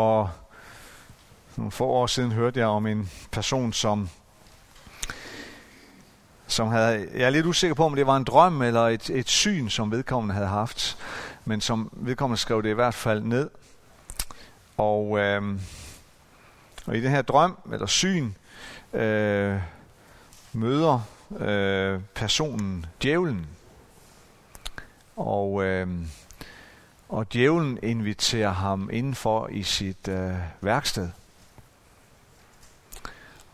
For nogle få år siden hørte jeg om en person, som som havde, jeg er lidt usikker på, om det var en drøm eller et, et syn, som vedkommende havde haft, men som vedkommende skrev det i hvert fald ned. Og, øh, og i den her drøm eller syn øh, møder øh, personen djævlen. Og, øh, og djævlen inviterer ham indenfor i sit øh, værksted.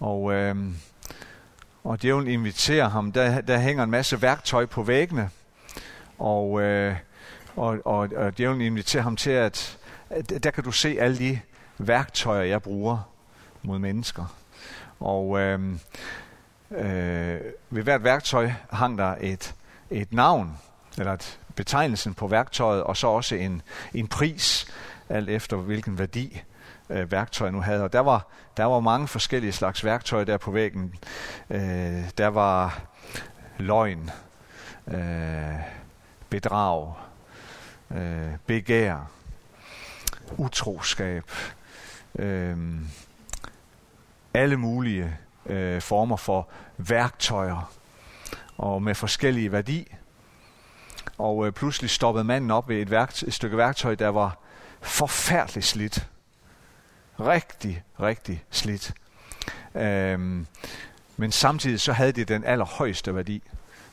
Og, øh, og djævlen inviterer ham. Der, der hænger en masse værktøj på væggene. Og, øh, og, og, og djævlen inviterer ham til, at, at der kan du se alle de værktøjer, jeg bruger mod mennesker. Og øh, øh, ved hvert værktøj hang der et, et navn, eller et betegnelsen på værktøjet, og så også en, en pris, alt efter hvilken værdi øh, værktøj nu havde. Og der var, der var mange forskellige slags værktøj der på væggen. Øh, der var løgn, øh, bedrag, øh, begær, utroskab, øh, alle mulige øh, former for værktøjer og med forskellige værdi. Og øh, pludselig stoppede manden op ved et, værkt, et stykke værktøj, der var forfærdeligt slidt. Rigtig, rigtig slidt. Øhm, men samtidig så havde det den allerhøjeste værdi.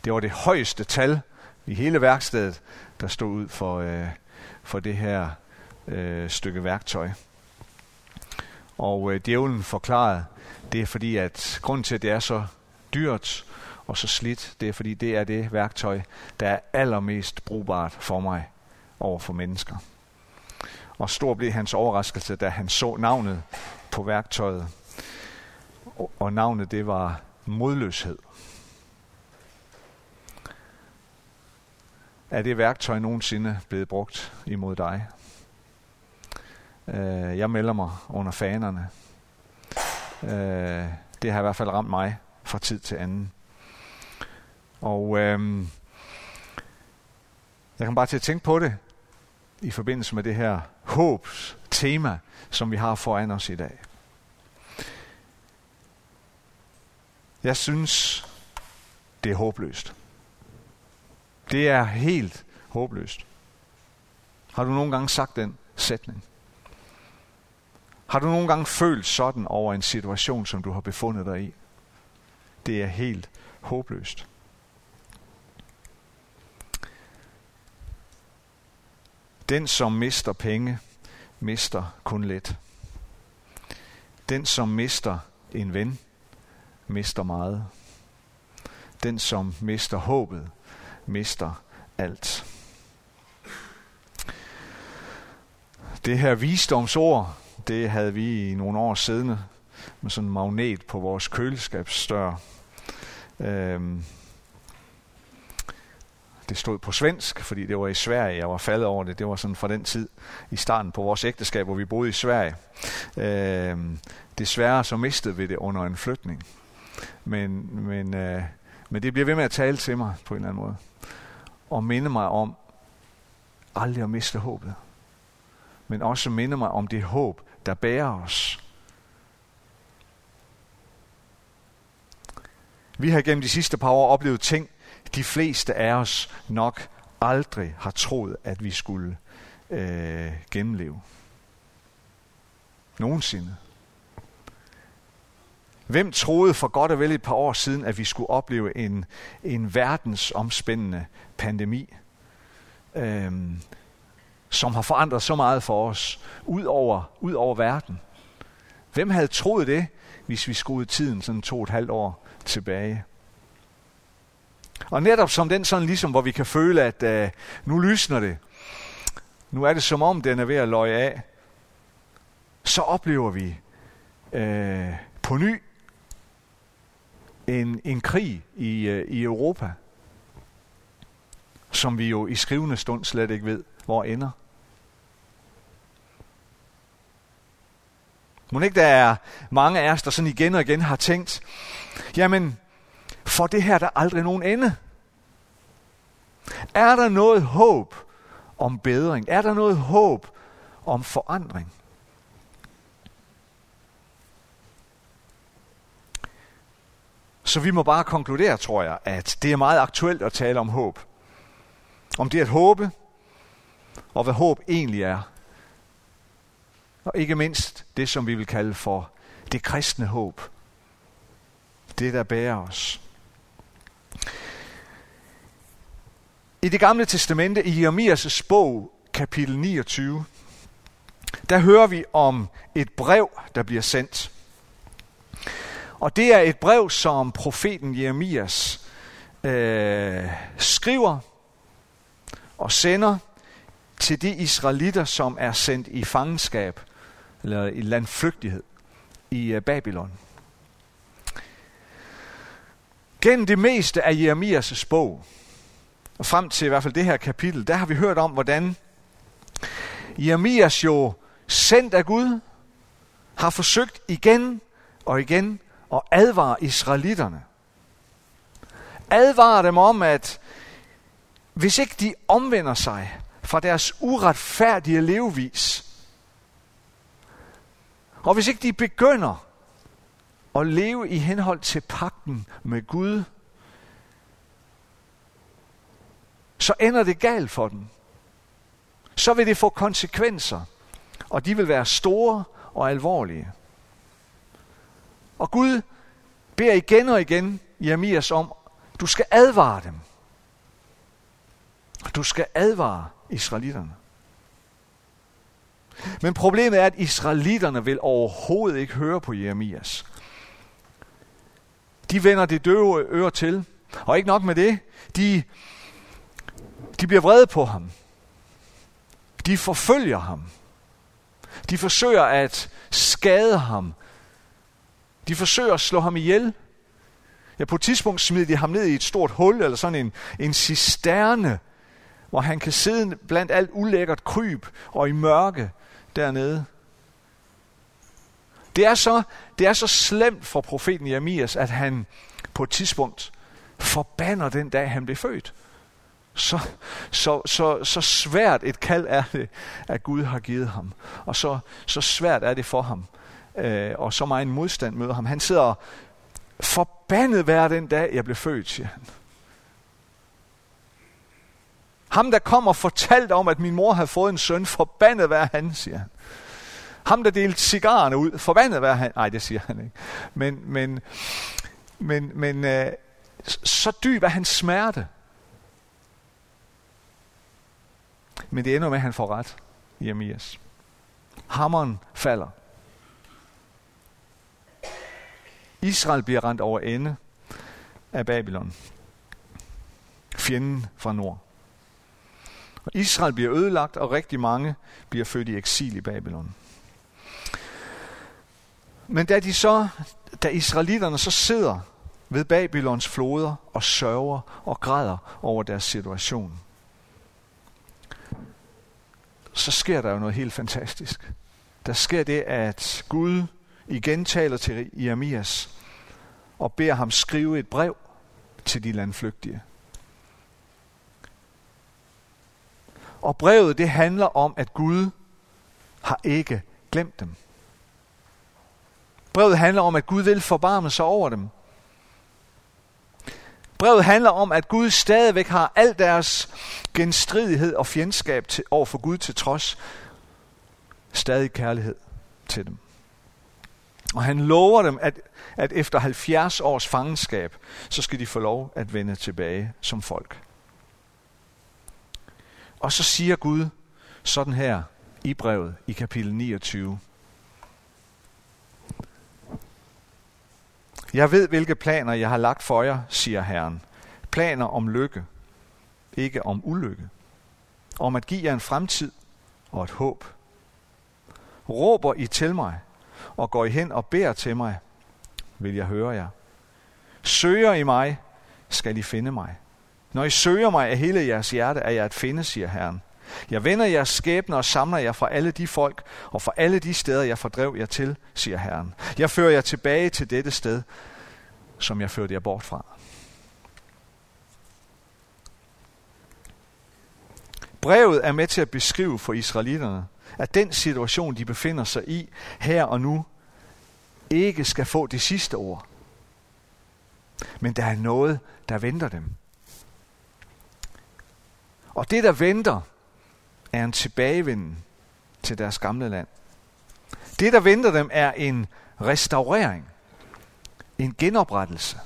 Det var det højeste tal i hele værkstedet, der stod ud for, øh, for det her øh, stykke værktøj. Og øh, djævlen forklarede, det er fordi, at grunden til, at det er så dyrt og så slidt, det er fordi, det er det værktøj, der er allermest brugbart for mig over for mennesker. Og stor blev hans overraskelse, da han så navnet på værktøjet. Og navnet, det var modløshed. Er det værktøj nogensinde blevet brugt imod dig? Øh, jeg melder mig under fanerne. Øh, det har i hvert fald ramt mig fra tid til anden. Og øh, jeg kan bare til at tænke på det i forbindelse med det her håbs tema, som vi har foran os i dag. Jeg synes, det er håbløst. Det er helt håbløst. Har du nogle gange sagt den sætning? Har du nogle gange følt sådan over en situation, som du har befundet dig i? Det er helt håbløst. Den, som mister penge, mister kun let. Den, som mister en ven, mister meget. Den, som mister håbet, mister alt. Det her visdomsord, det havde vi i nogle år siden med sådan en magnet på vores køleskabsdør. Øhm, det stod på svensk, fordi det var i Sverige, jeg var faldet over det. Det var sådan fra den tid i starten på vores ægteskab, hvor vi boede i Sverige. Øh, desværre så mistede vi det under en flytning. Men, men, øh, men det bliver ved med at tale til mig på en eller anden måde. Og minde mig om aldrig at miste håbet. Men også minde mig om det håb, der bærer os. Vi har gennem de sidste par år oplevet ting, de fleste af os nok aldrig har troet, at vi skulle øh, gennemleve. Nogensinde. Hvem troede for godt og vel et par år siden, at vi skulle opleve en, en verdensomspændende pandemi, øh, som har forandret så meget for os, ud over, ud over verden? Hvem havde troet det, hvis vi skruede tiden sådan to og et halvt år tilbage? Og netop som den sådan ligesom, hvor vi kan føle, at øh, nu lysner det. Nu er det som om, den er ved at løje af. Så oplever vi øh, på ny en, en krig i, øh, i Europa, som vi jo i skrivende stund slet ikke ved, hvor ender. Må ikke der er mange af os, der sådan igen og igen har tænkt, jamen, for det her der aldrig nogen ende? Er der noget håb om bedring? Er der noget håb om forandring? Så vi må bare konkludere, tror jeg, at det er meget aktuelt at tale om håb. Om det at håbe, og hvad håb egentlig er. Og ikke mindst det, som vi vil kalde for det kristne håb. Det, der bærer os. I det gamle testamente, i Jeremias' bog, kapitel 29, der hører vi om et brev, der bliver sendt. Og det er et brev, som profeten Jeremias øh, skriver og sender til de israelitter, som er sendt i fangenskab eller i landflygtighed i øh, Babylon. Gennem det meste af Jeremias' bog, og frem til i hvert fald det her kapitel, der har vi hørt om, hvordan Jeremias jo sendt af Gud, har forsøgt igen og igen at advare israelitterne. Advare dem om, at hvis ikke de omvender sig fra deres uretfærdige levevis, og hvis ikke de begynder at leve i henhold til pakten med Gud, så ender det galt for dem. Så vil det få konsekvenser, og de vil være store og alvorlige. Og Gud beder igen og igen Jeremias om, du skal advare dem. Du skal advare israelitterne. Men problemet er, at israelitterne vil overhovedet ikke høre på Jeremias. De vender det døve øre til. Og ikke nok med det, de, de bliver vrede på ham. De forfølger ham. De forsøger at skade ham. De forsøger at slå ham ihjel. Ja, på et tidspunkt smider de ham ned i et stort hul, eller sådan en, en cisterne, hvor han kan sidde blandt alt ulækkert kryb og i mørke dernede. Det er, så, det er så slemt for profeten Jeremias, at han på et tidspunkt forbander den dag, han blev født. Så, så, så, så svært et kald er det, at Gud har givet ham. Og så, så svært er det for ham. Øh, og så meget modstand møder ham. Han sidder forbandet hver den dag, jeg blev født, siger han. Ham, der kom og fortalte om, at min mor havde fået en søn, forbandet være han, siger han. Ham, der delte cigarerne ud, forbandet være han. Nej, det siger han ikke. Men, men, men, men øh, så dyb er hans smerte. Men det ender med, at han får ret, Jeremias. Hammeren falder. Israel bliver rent over ende af Babylon. Fjenden fra nord. Og Israel bliver ødelagt, og rigtig mange bliver født i eksil i Babylon. Men da de så, da israelitterne så sidder ved Babylons floder og sørger og græder over deres situation, så sker der jo noget helt fantastisk. Der sker det, at Gud igen taler til Jeremias og beder ham skrive et brev til de landflygtige. Og brevet det handler om, at Gud har ikke glemt dem. Brevet handler om, at Gud vil forbarme sig over dem. Brevet handler om, at Gud stadigvæk har al deres genstridighed og fjendskab til, over for Gud til trods. Stadig kærlighed til dem. Og han lover dem, at, at efter 70 års fangenskab, så skal de få lov at vende tilbage som folk. Og så siger Gud sådan her i brevet i kapitel 29. Jeg ved, hvilke planer jeg har lagt for jer, siger Herren. Planer om lykke, ikke om ulykke. Om at give jer en fremtid og et håb. Råber I til mig, og går I hen og beder til mig, vil jeg høre jer. Søger I mig, skal I finde mig. Når I søger mig af hele jeres hjerte, er jeg at finde, siger Herren. Jeg vender jeres skæbne og samler jer fra alle de folk og fra alle de steder, jeg fordrev jer til, siger Herren. Jeg fører jer tilbage til dette sted, som jeg førte jer bort fra. Brevet er med til at beskrive for israelitterne, at den situation, de befinder sig i her og nu, ikke skal få det sidste ord. Men der er noget, der venter dem. Og det, der venter, er en tilbagevenden til deres gamle land. Det, der venter dem, er en restaurering, en genoprettelse.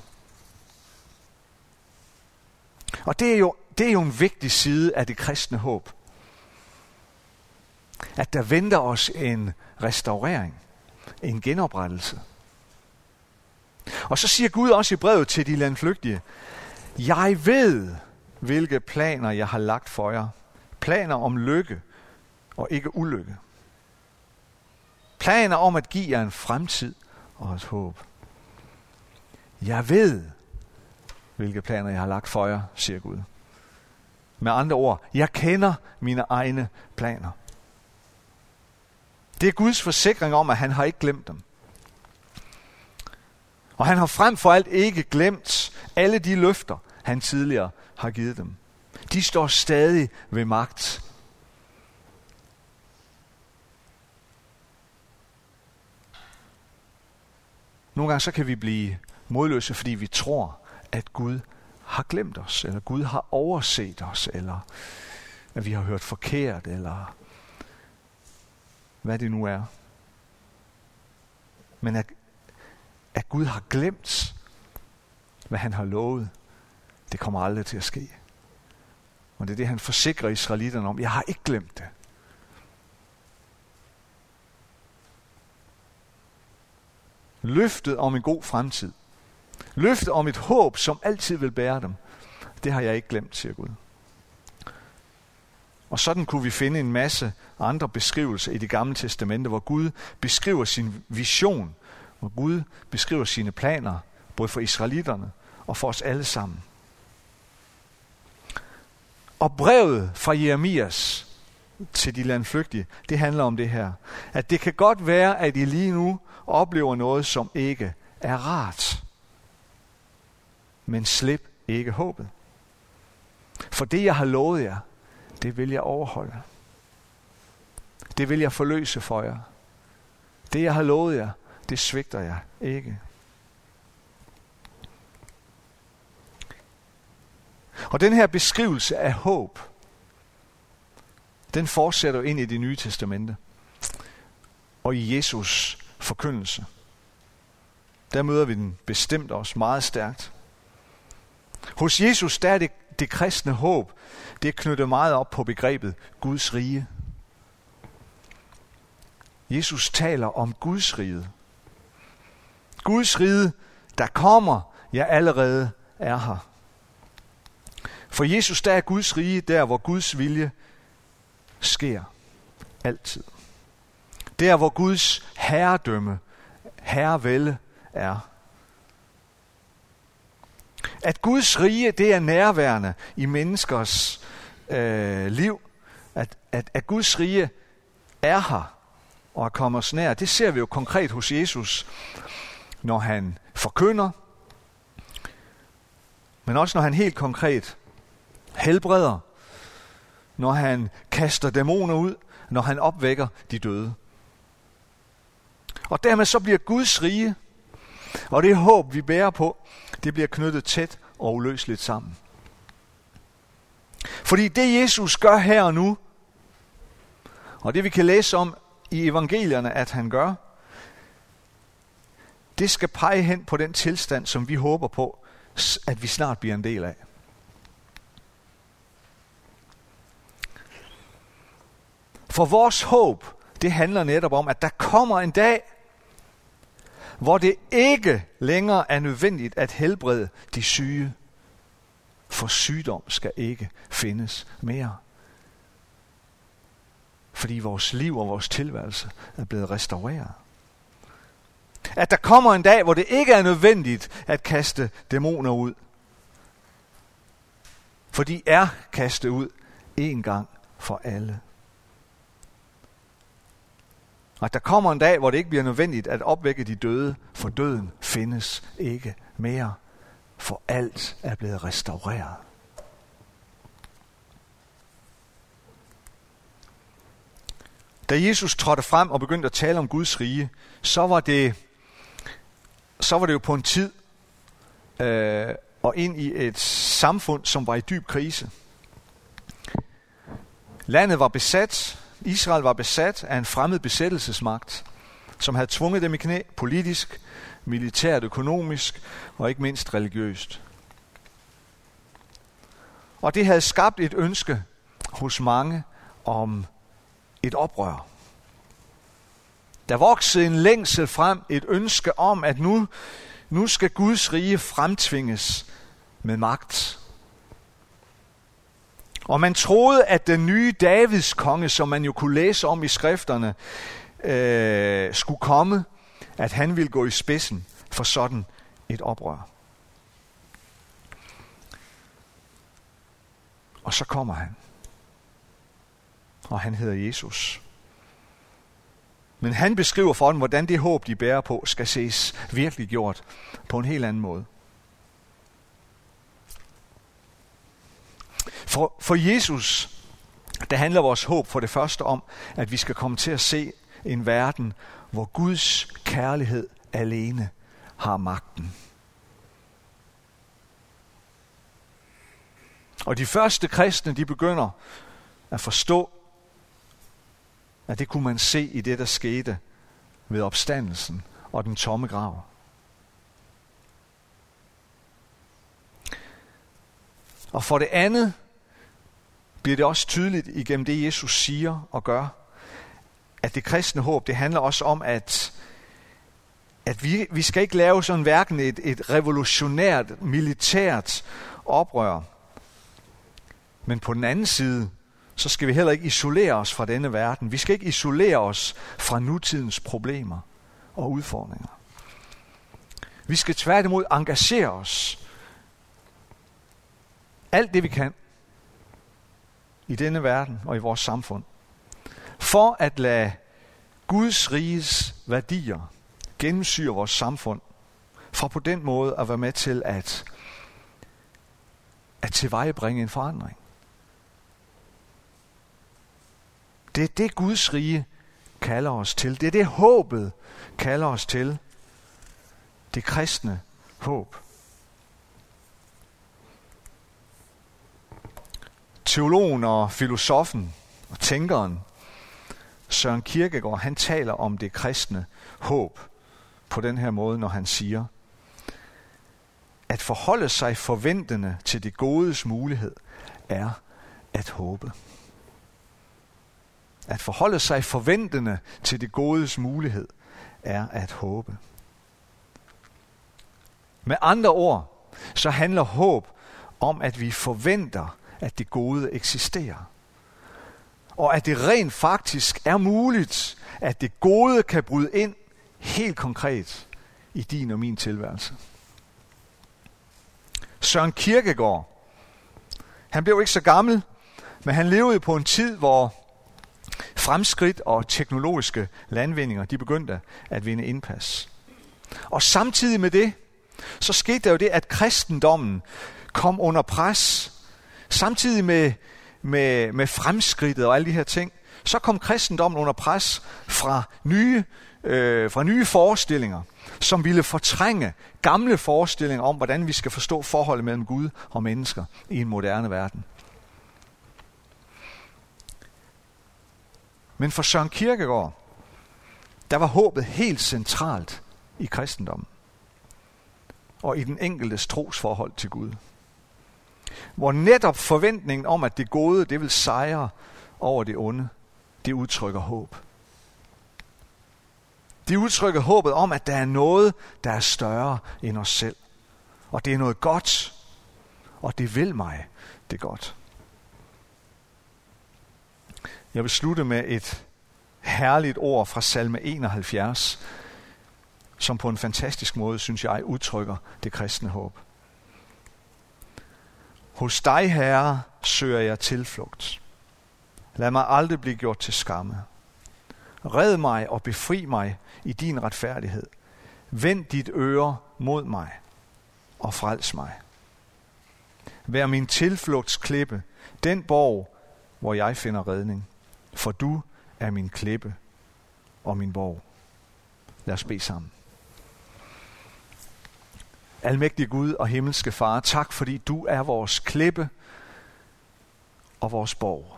Og det er jo, det er jo en vigtig side af det kristne håb. At der venter os en restaurering, en genoprettelse. Og så siger Gud også i brevet til de landflygtige, jeg ved, hvilke planer jeg har lagt for jer. Planer om lykke og ikke ulykke. Planer om at give jer en fremtid og et håb. Jeg ved, hvilke planer jeg har lagt for jer, siger Gud. Med andre ord, jeg kender mine egne planer. Det er Guds forsikring om, at han har ikke glemt dem. Og han har frem for alt ikke glemt alle de løfter, han tidligere har givet dem. De står stadig ved magt. Nogle gange så kan vi blive modløse, fordi vi tror, at Gud har glemt os, eller Gud har overset os, eller at vi har hørt forkert, eller hvad det nu er. Men at, at Gud har glemt, hvad han har lovet, det kommer aldrig til at ske. Og det er det, han forsikrer israelitterne om. Jeg har ikke glemt det. Løftet om en god fremtid. Løftet om et håb, som altid vil bære dem. Det har jeg ikke glemt, siger Gud. Og sådan kunne vi finde en masse andre beskrivelser i det gamle testamente, hvor Gud beskriver sin vision, hvor Gud beskriver sine planer, både for israelitterne og for os alle sammen. Og brevet fra Jeremias til de landflygtige, det handler om det her. At det kan godt være, at I lige nu oplever noget, som ikke er rart. Men slip ikke håbet. For det, jeg har lovet jer, det vil jeg overholde. Det vil jeg forløse for jer. Det, jeg har lovet jer, det svigter jeg ikke. Og den her beskrivelse af håb, den fortsætter ind i det nye testamente. Og i Jesus forkyndelse. Der møder vi den bestemt også meget stærkt. Hos Jesus, der er det, det kristne håb, det er knyttet meget op på begrebet Guds rige. Jesus taler om Guds rige. Guds rige, der kommer, ja allerede er her. For Jesus, der er Guds rige, der hvor Guds vilje sker. Altid. Der hvor Guds herredømme, herrevælde er. At Guds rige, det er nærværende i menneskers øh, liv. At, at, at Guds rige er her og er kommet os nær. Det ser vi jo konkret hos Jesus, når han forkynder, men også når han helt konkret helbreder, når han kaster dæmoner ud, når han opvækker de døde. Og dermed så bliver Guds rige, og det håb, vi bærer på, det bliver knyttet tæt og uløseligt sammen. Fordi det Jesus gør her og nu, og det vi kan læse om i evangelierne, at han gør, det skal pege hen på den tilstand, som vi håber på, at vi snart bliver en del af. For vores håb, det handler netop om, at der kommer en dag, hvor det ikke længere er nødvendigt at helbrede de syge. For sygdom skal ikke findes mere. Fordi vores liv og vores tilværelse er blevet restaureret. At der kommer en dag, hvor det ikke er nødvendigt at kaste dæmoner ud. For de er kastet ud en gang for alle. Og at der kommer en dag, hvor det ikke bliver nødvendigt at opvække de døde, for døden findes ikke mere, for alt er blevet restaureret. Da Jesus trådte frem og begyndte at tale om Guds rige, så var det, så var det jo på en tid, øh, og ind i et samfund, som var i dyb krise. Landet var besat, Israel var besat af en fremmed besættelsesmagt, som havde tvunget dem i knæ politisk, militært, økonomisk og ikke mindst religiøst. Og det havde skabt et ønske hos mange om et oprør. Der voksede en længsel frem, et ønske om, at nu, nu skal Guds rige fremtvinges med magt. Og man troede, at den nye Davids konge, som man jo kunne læse om i skrifterne, øh, skulle komme, at han ville gå i spidsen for sådan et oprør. Og så kommer han. Og han hedder Jesus. Men han beskriver for dem, hvordan det håb, de bærer på, skal ses virkelig gjort på en helt anden måde. For, for Jesus, der handler vores håb for det første om, at vi skal komme til at se en verden, hvor Guds kærlighed alene har magten. Og de første kristne, de begynder at forstå, at det kunne man se i det, der skete ved opstandelsen og den tomme grav. Og for det andet bliver det også tydeligt igennem det, Jesus siger og gør, at det kristne håb, det handler også om, at, at vi, vi skal ikke lave sådan hverken et, et revolutionært, militært oprør, men på den anden side, så skal vi heller ikke isolere os fra denne verden. Vi skal ikke isolere os fra nutidens problemer og udfordringer. Vi skal tværtimod engagere os alt det vi kan i denne verden og i vores samfund, for at lade Guds riges værdier gennemsyre vores samfund, for på den måde at være med til at, at tilvejebringe en forandring. Det er det Guds rige kalder os til. Det er det håbet kalder os til. Det kristne håb. Teologen og filosofen og tænkeren Søren Kierkegaard, han taler om det kristne håb på den her måde, når han siger, at forholde sig forventende til det godes mulighed er at håbe. At forholde sig forventende til det godes mulighed er at håbe. Med andre ord, så handler håb om, at vi forventer, at det gode eksisterer. Og at det rent faktisk er muligt, at det gode kan bryde ind helt konkret i din og min tilværelse. Søren Kierkegaard, han blev ikke så gammel, men han levede på en tid, hvor fremskridt og teknologiske landvindinger, de begyndte at vinde indpas. Og samtidig med det, så skete der jo det, at kristendommen kom under pres. Samtidig med, med, med fremskridtet og alle de her ting, så kom kristendommen under pres fra nye, øh, fra nye forestillinger, som ville fortrænge gamle forestillinger om, hvordan vi skal forstå forholdet mellem Gud og mennesker i en moderne verden. Men for Søren Kierkegaard, der var håbet helt centralt i kristendommen og i den enkeltes trosforhold til Gud. Hvor netop forventningen om, at det gode, det vil sejre over det onde, det udtrykker håb. Det udtrykker håbet om, at der er noget, der er større end os selv. Og det er noget godt, og det vil mig det godt. Jeg vil slutte med et herligt ord fra salme 71, som på en fantastisk måde, synes jeg, udtrykker det kristne håb. Hos dig, Herre, søger jeg tilflugt. Lad mig aldrig blive gjort til skamme. Red mig og befri mig i din retfærdighed. Vend dit øre mod mig og frels mig. Vær min tilflugtsklippe, den borg, hvor jeg finder redning for du er min klippe og min borg. Lad os bede sammen. Almægtige Gud og himmelske Far, tak fordi du er vores klippe og vores borg.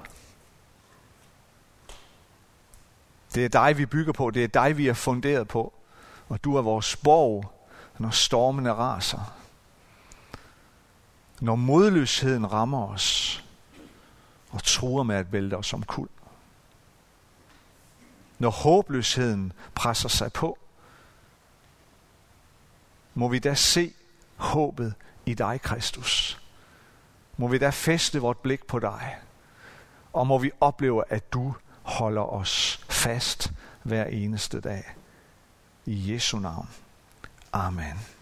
Det er dig, vi bygger på. Det er dig, vi er funderet på. Og du er vores borg, når stormene raser. Når modløsheden rammer os og truer med at vælte os om kul. Når håbløsheden presser sig på, må vi da se håbet i dig, Kristus. Må vi da feste vort blik på dig. Og må vi opleve, at du holder os fast hver eneste dag. I Jesu navn. Amen.